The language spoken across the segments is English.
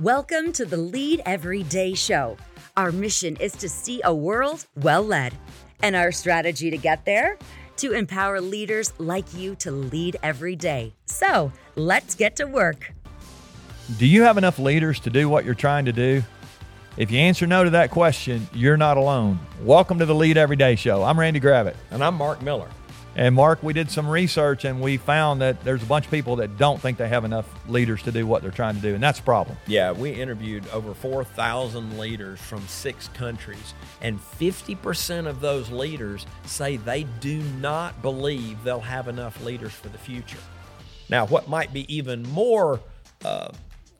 Welcome to the Lead Every Day show. Our mission is to see a world well led. And our strategy to get there? To empower leaders like you to lead every day. So let's get to work. Do you have enough leaders to do what you're trying to do? If you answer no to that question, you're not alone. Welcome to the Lead Every Day show. I'm Randy Gravitt. And I'm Mark Miller. And Mark, we did some research and we found that there's a bunch of people that don't think they have enough leaders to do what they're trying to do, and that's a problem. Yeah, we interviewed over 4,000 leaders from six countries, and 50% of those leaders say they do not believe they'll have enough leaders for the future. Now, what might be even more uh,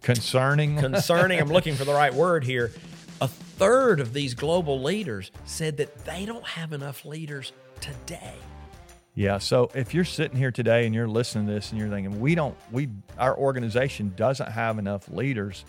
concerning, concerning, I'm looking for the right word here. A third of these global leaders said that they don't have enough leaders today. Yeah. So if you're sitting here today and you're listening to this and you're thinking, we don't, we, our organization doesn't have enough leaders,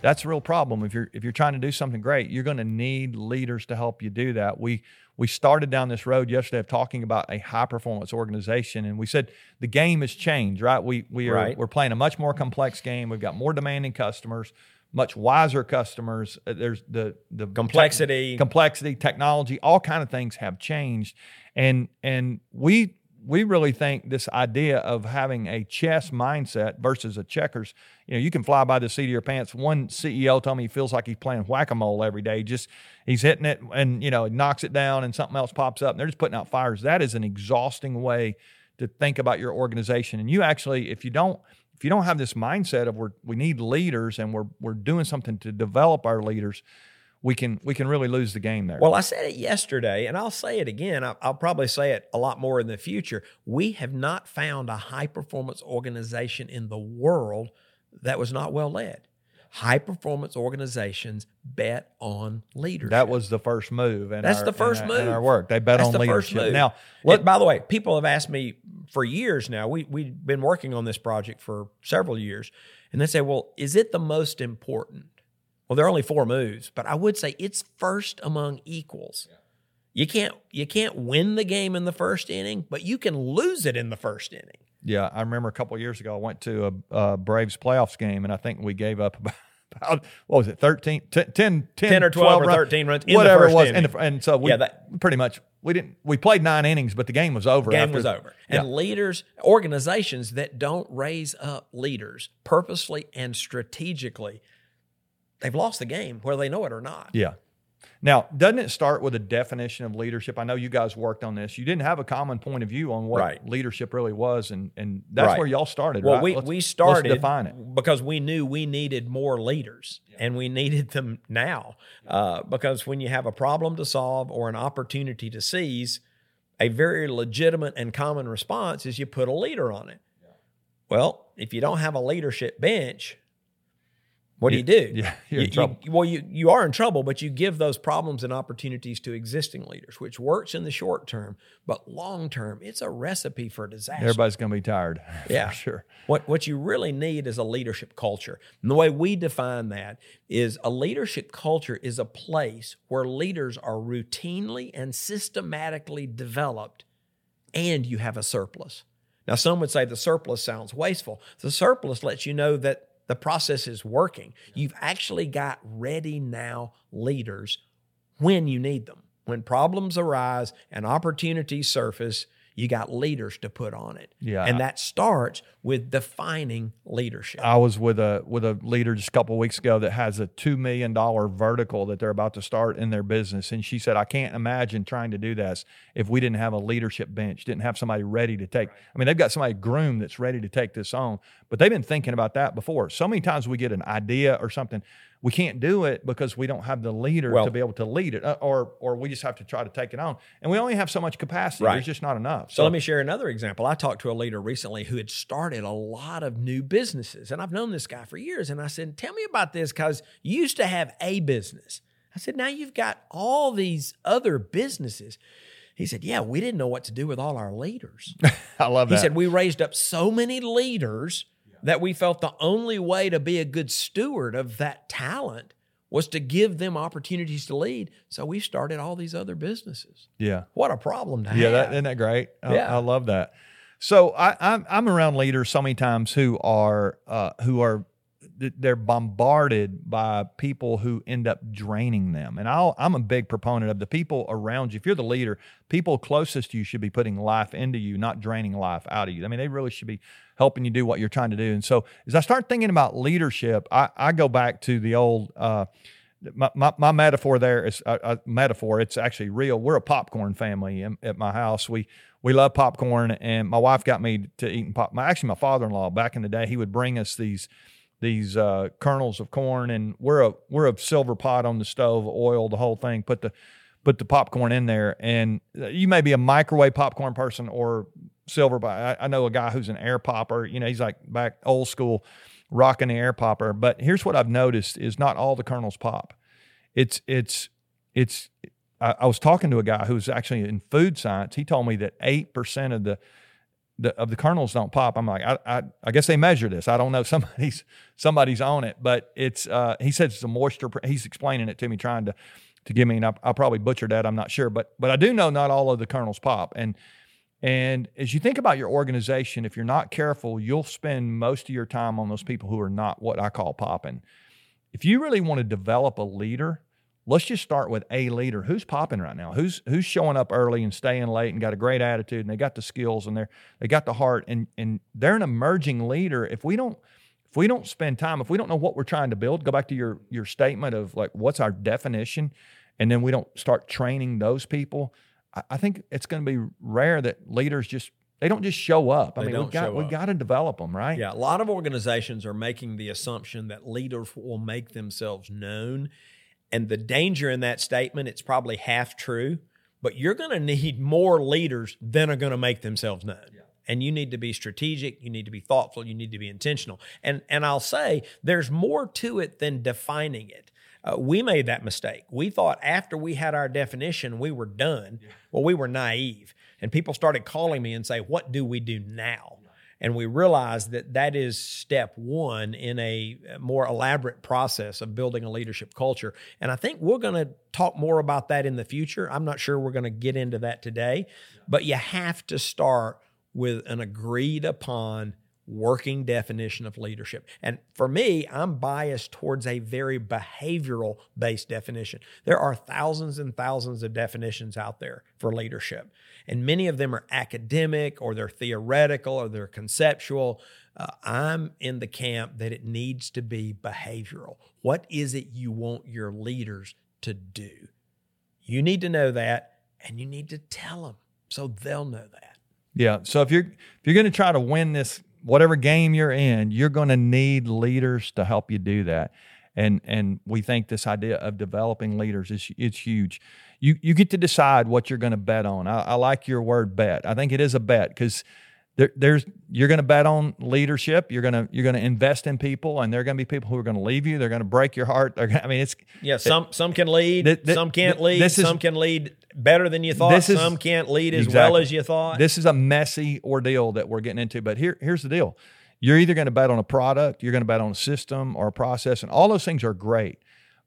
that's a real problem. If you're if you're trying to do something great, you're going to need leaders to help you do that. We we started down this road yesterday of talking about a high performance organization, and we said the game has changed. Right? We we are right. we're playing a much more complex game. We've got more demanding customers, much wiser customers. Uh, there's the the complexity, te- complexity, technology, all kind of things have changed, and and we we really think this idea of having a chess mindset versus a checkers, you know, you can fly by the seat of your pants. One CEO told me he feels like he's playing whack a mole every day. Just he's hitting it and, you know, he knocks it down and something else pops up and they're just putting out fires. That is an exhausting way to think about your organization. And you actually, if you don't, if you don't have this mindset of we're, we need leaders and we're, we're doing something to develop our leaders, we can we can really lose the game there. Well, I said it yesterday, and I'll say it again. I'll, I'll, probably say it a lot more in the future. We have not found a high performance organization in the world that was not well led. High performance organizations bet on leadership. That was the first move. And That's our, the first in move in our work. They bet That's on the leadership. Now, what, by the way, people have asked me for years now. We we've been working on this project for several years, and they say, "Well, is it the most important?" Well, there are only four moves, but I would say it's first among equals. Yeah. You can't you can't win the game in the first inning, but you can lose it in the first inning. Yeah, I remember a couple years ago I went to a, a, Braves playoffs game and I think we gave up about, about what was it 13 10, 10, 10 or 12, 12 or 13 runs whatever it was and, and, so we yeah, that, pretty much we didn't we played 9 innings but the game was over game after, was over. And yeah. leaders organizations that don't raise up leaders purposely and strategically they've lost the game whether they know it or not. Yeah. Now, doesn't it start with a definition of leadership? I know you guys worked on this. You didn't have a common point of view on what right. leadership really was, and and that's right. where y'all started. Well, right? we let's, we started define it because we knew we needed more leaders, yeah. and we needed them now. Uh, because when you have a problem to solve or an opportunity to seize, a very legitimate and common response is you put a leader on it. Yeah. Well, if you don't have a leadership bench, what do you do? Yeah, you're you, in trouble. You, well, you, you are in trouble, but you give those problems and opportunities to existing leaders, which works in the short term, but long term, it's a recipe for disaster. Everybody's going to be tired. Yeah, sure. What what you really need is a leadership culture, and the way we define that is a leadership culture is a place where leaders are routinely and systematically developed, and you have a surplus. Now, some would say the surplus sounds wasteful. The surplus lets you know that the process is working. You've actually got ready now leaders when you need them. When problems arise and opportunities surface, you got leaders to put on it. Yeah. And that starts with defining leadership. I was with a with a leader just a couple of weeks ago that has a two million dollar vertical that they're about to start in their business. And she said, I can't imagine trying to do this if we didn't have a leadership bench, didn't have somebody ready to take. I mean, they've got somebody groomed that's ready to take this on, but they've been thinking about that before. So many times we get an idea or something we can't do it because we don't have the leader well, to be able to lead it, uh, or or we just have to try to take it on, and we only have so much capacity. Right. There's just not enough. So, so let me share another example. I talked to a leader recently who had started a lot of new businesses, and I've known this guy for years. And I said, "Tell me about this because you used to have a business." I said, "Now you've got all these other businesses." He said, "Yeah, we didn't know what to do with all our leaders." I love that. He said, "We raised up so many leaders." That we felt the only way to be a good steward of that talent was to give them opportunities to lead. So we started all these other businesses. Yeah. What a problem to yeah, have. That, isn't that great? I, yeah. I love that. So I, I'm, I'm around leaders so many times who are uh, who are they're bombarded by people who end up draining them. And i am a big proponent of the people around you. If you're the leader, people closest to you should be putting life into you, not draining life out of you. I mean, they really should be helping you do what you're trying to do. And so as I start thinking about leadership, I, I go back to the old. Uh, my, my, my, metaphor there is a, a, metaphor. It's actually real. We're a popcorn family in, at my house. We we love popcorn, and my wife got me to eating pop. My, actually, my father-in-law back in the day, he would bring us these these uh, kernels of corn, and we're a we're a silver pot on the stove, oil the whole thing. Put the put the popcorn in there, and you may be a microwave popcorn person or silver. I, I know a guy who's an air popper. You know, he's like back old school, rocking the air popper. But here's what I've noticed: is not all the kernels pop. It's it's it's I, I, was talking to a guy who's actually in food science. He told me that eight percent of the, the of the kernels don't pop. I'm like, I, I, I guess they measure this. I don't know. Somebody's somebody's on it, but it's. Uh, he says it's a moisture. He's explaining it to me, trying to to give me, and I, I'll probably butcher that. I'm not sure, but but I do know not all of the kernels pop, and and as you think about your organization, if you're not careful, you'll spend most of your time on those people who are not what I call popping. If you really want to develop a leader, let's just start with a leader. Who's popping right now? Who's who's showing up early and staying late and got a great attitude and they got the skills and they're they got the heart and and they're an emerging leader. If we don't if we don't spend time, if we don't know what we're trying to build, go back to your your statement of like what's our definition, and then we don't start training those people. I, I think it's going to be rare that leaders just they don't just show up. I they mean, we got we got to develop them, right? Yeah, a lot of organizations are making the assumption that leaders will make themselves known and the danger in that statement, it's probably half true, but you're going to need more leaders than are going to make themselves known. Yeah. And you need to be strategic, you need to be thoughtful, you need to be intentional. And and I'll say there's more to it than defining it. Uh, we made that mistake. We thought after we had our definition, we were done. Yeah. Well, we were naive. And people started calling me and say, "What do we do now?" And we realize that that is step one in a uh, more elaborate process of building a leadership culture. And I think we're going to talk more about that in the future. I'm not sure we're going to get into that today, but you have to start with an agreed upon working definition of leadership. And for me, I'm biased towards a very behavioral based definition. There are thousands and thousands of definitions out there for leadership, and many of them are academic or they're theoretical or they're conceptual. Uh, I'm in the camp that it needs to be behavioral. What is it you want your leaders to do? You need to know that and you need to tell them so they'll know that. Yeah. So if you're if you're going to try to win this whatever game you're in, you're going to need leaders to help you do that. And and we think this idea of developing leaders is it's huge. You you get to decide what you're going to bet on. I, I like your word bet. I think it is a bet because there, there's you're going to bet on leadership. You're going to you're going to invest in people, and there are going to be people who are going to leave you. They're going to break your heart. They're gonna, I mean, it's yeah. Some it, some can lead. Th- th- some can't lead. Is, some can lead better than you thought. This is, Some can't lead as exactly. well as you thought. This is a messy ordeal that we're getting into. But here, here's the deal: you're either going to bet on a product, you're going to bet on a system or a process, and all those things are great.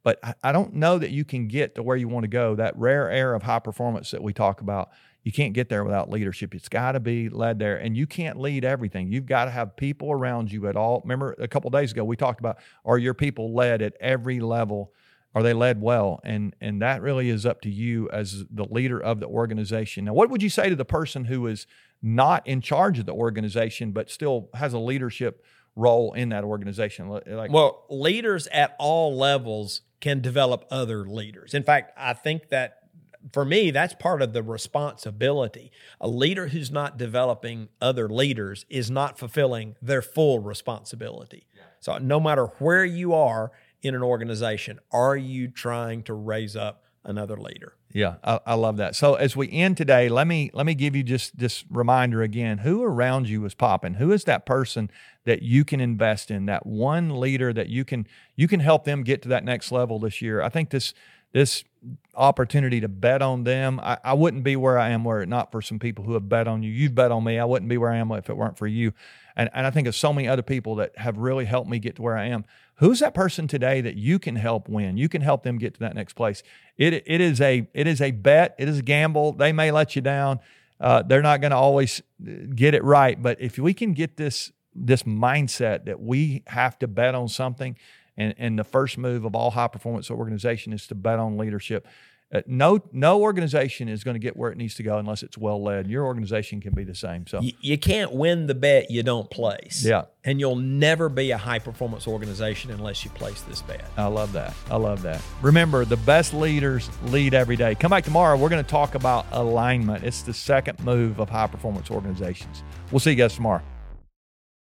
But I, I don't know that you can get to where you want to go. That rare air of high performance that we talk about, you can't get there without leadership. It's got to be led there, and you can't lead everything. You've got to have people around you at all. Remember, a couple days ago we talked about are your people led at every level are they led well? And and that really is up to you as the leader of the organization. Now, what would you say to the person who is not in charge of the organization but still has a leadership role in that organization? Like, well, leaders at all levels can develop other leaders. In fact, I think that for me, that's part of the responsibility. A leader who's not developing other leaders is not fulfilling their full responsibility. So, no matter where you are in an organization? Are you trying to raise up another leader? Yeah, I, I, love that. So as we end today, let me let me give you just this reminder again: who around you is popping? Who is that person that you can invest in? That one leader that you can you can help them get to that next level this year. I think this this opportunity to bet on them. I, I wouldn't be where I am were it not for some people who have bet on you. You've bet on me. I wouldn't be where I am if it weren't for you. And, and I think of so many other people that have really helped me get to where I am. Who's that person today that you can help win? You can help them get to that next place. It, it is a it is a bet. It is a gamble. They may let you down. Uh, they're not going to always uh, get it right. But if we can get this this mindset that we have to bet on something. And, and the first move of all high performance organization is to bet on leadership. Uh, no, no organization is going to get where it needs to go unless it's well led. Your organization can be the same. So You, you can't win the bet you don't place. Yeah. And you'll never be a high performance organization unless you place this bet. I love that. I love that. Remember, the best leaders lead every day. Come back tomorrow. We're going to talk about alignment. It's the second move of high performance organizations. We'll see you guys tomorrow.